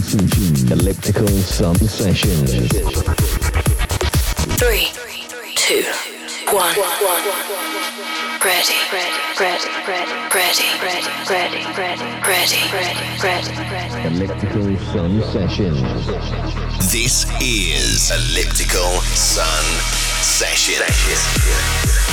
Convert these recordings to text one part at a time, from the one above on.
Sun Elliptical Sun Sessions. Three, two, one. Ready, ready, ready, ready, ready, ready, ready, ready, ready, ready, ready. Elliptical Sun Sessions. This is Elliptical Sun Sessions.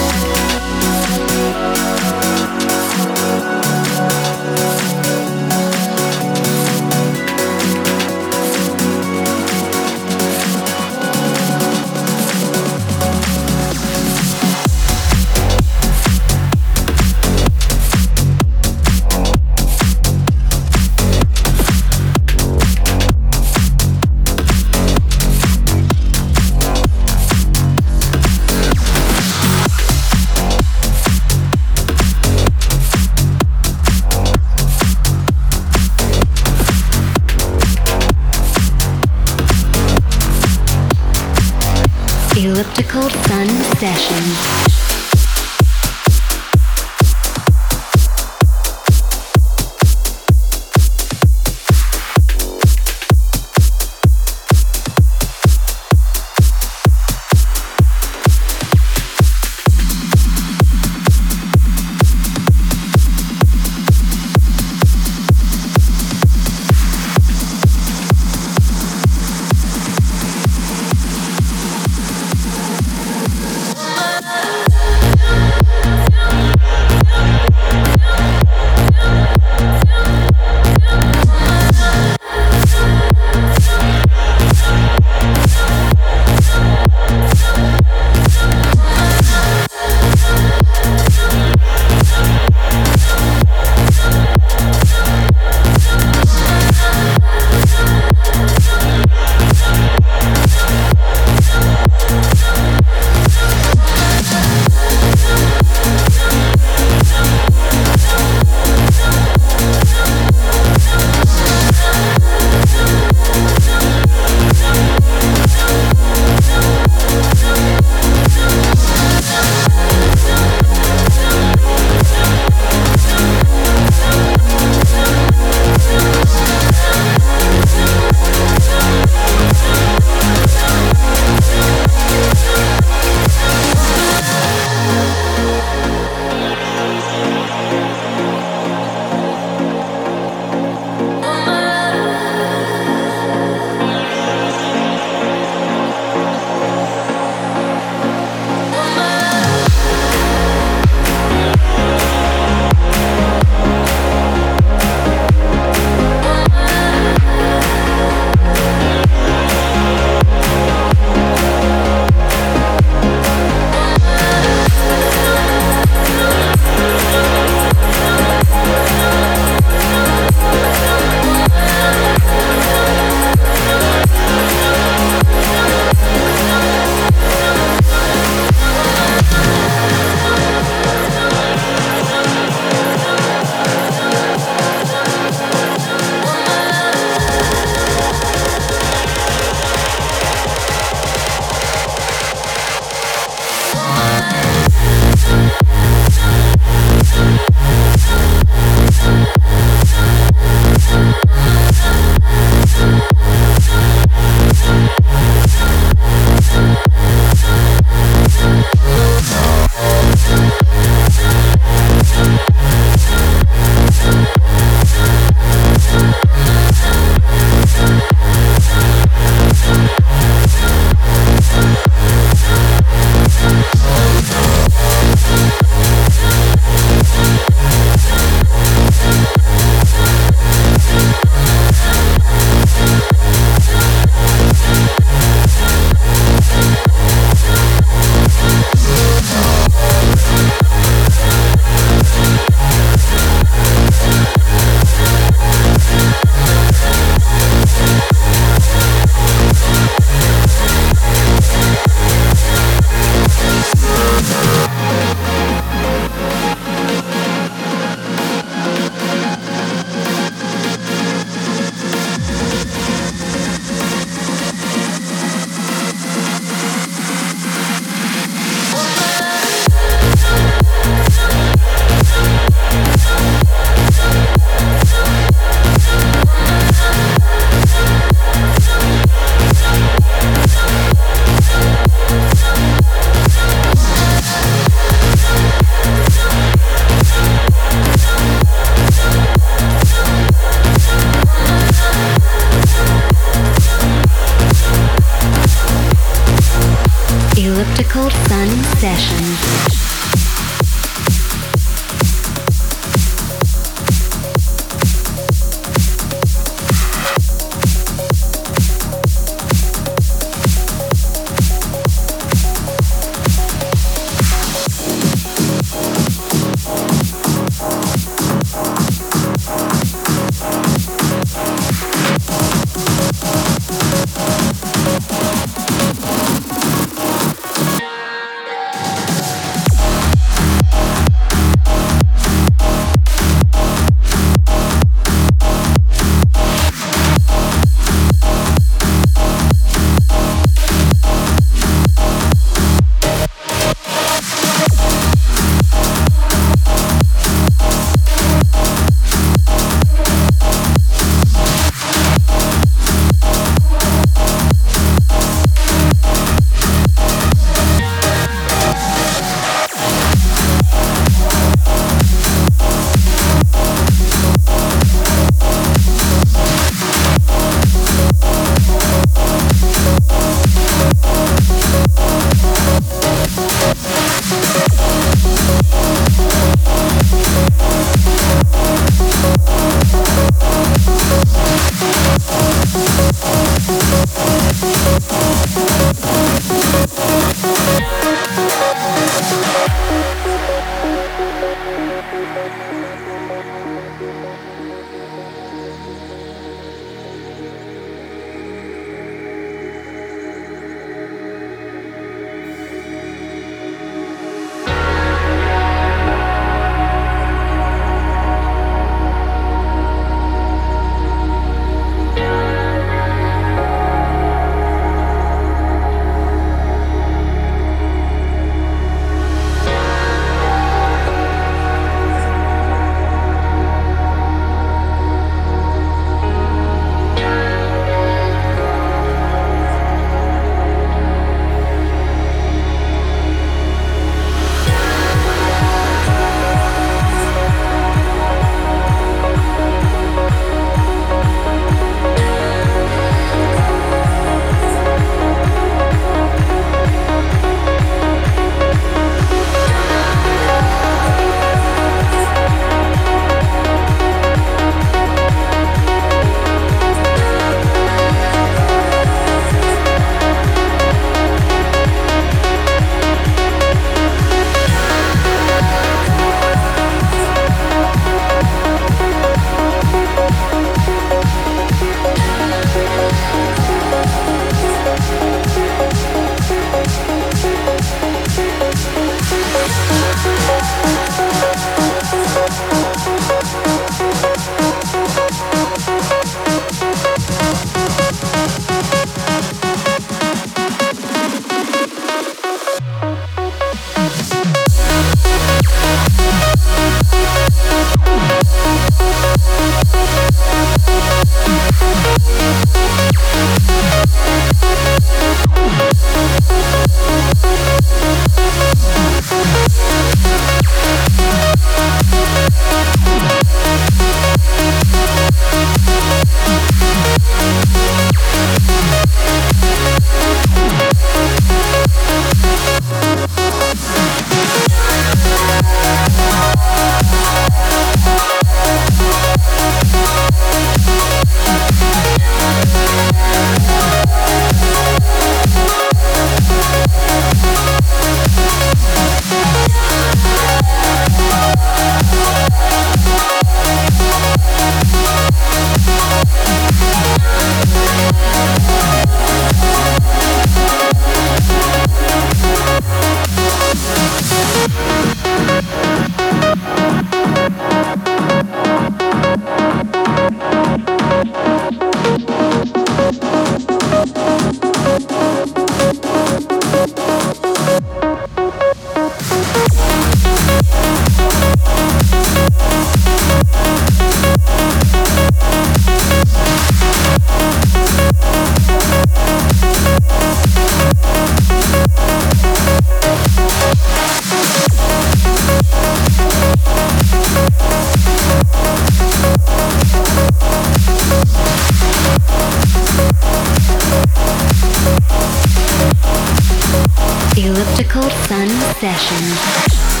the Elliptical Sun Session.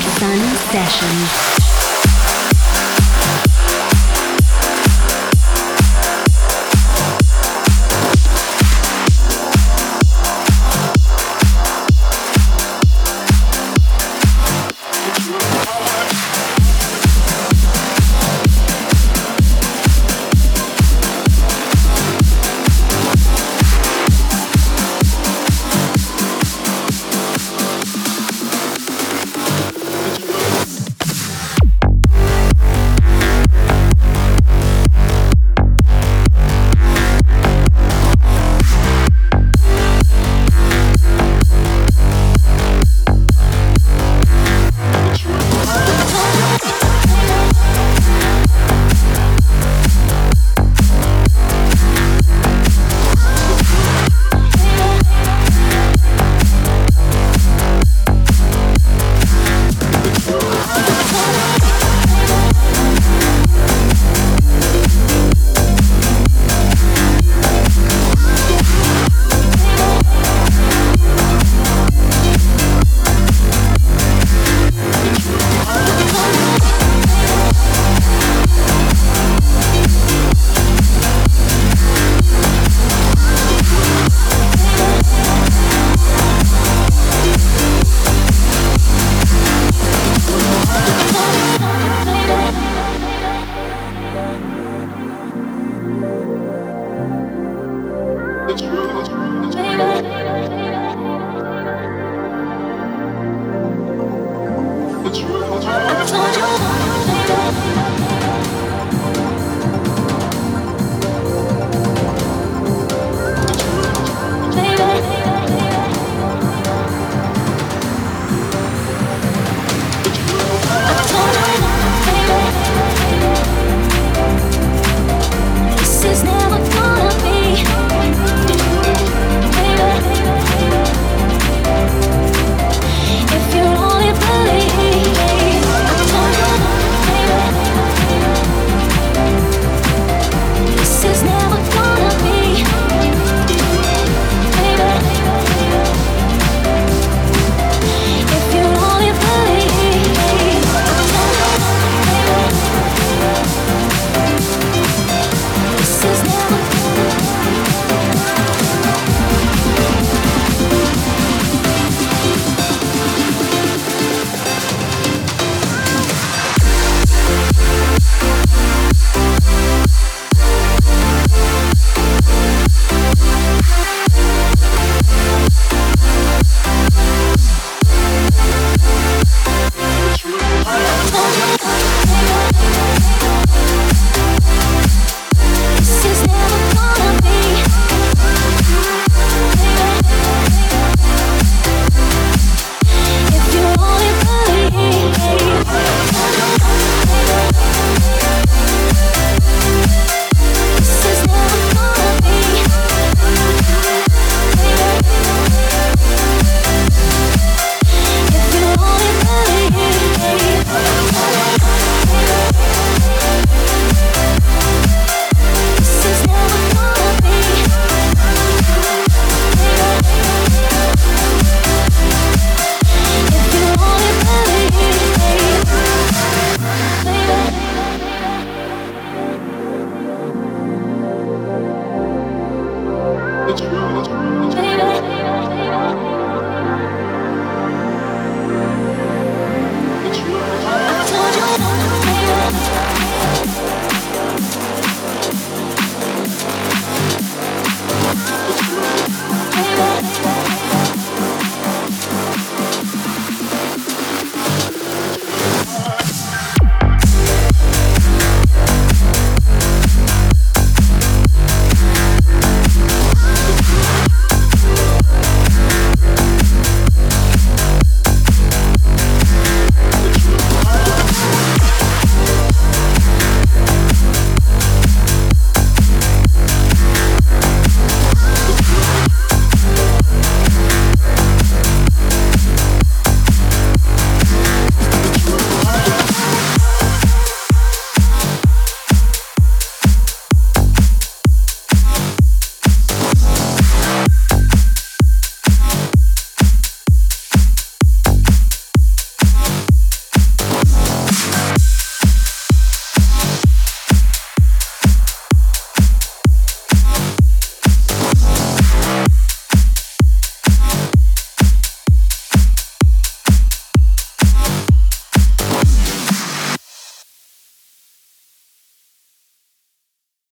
Sun Sessions.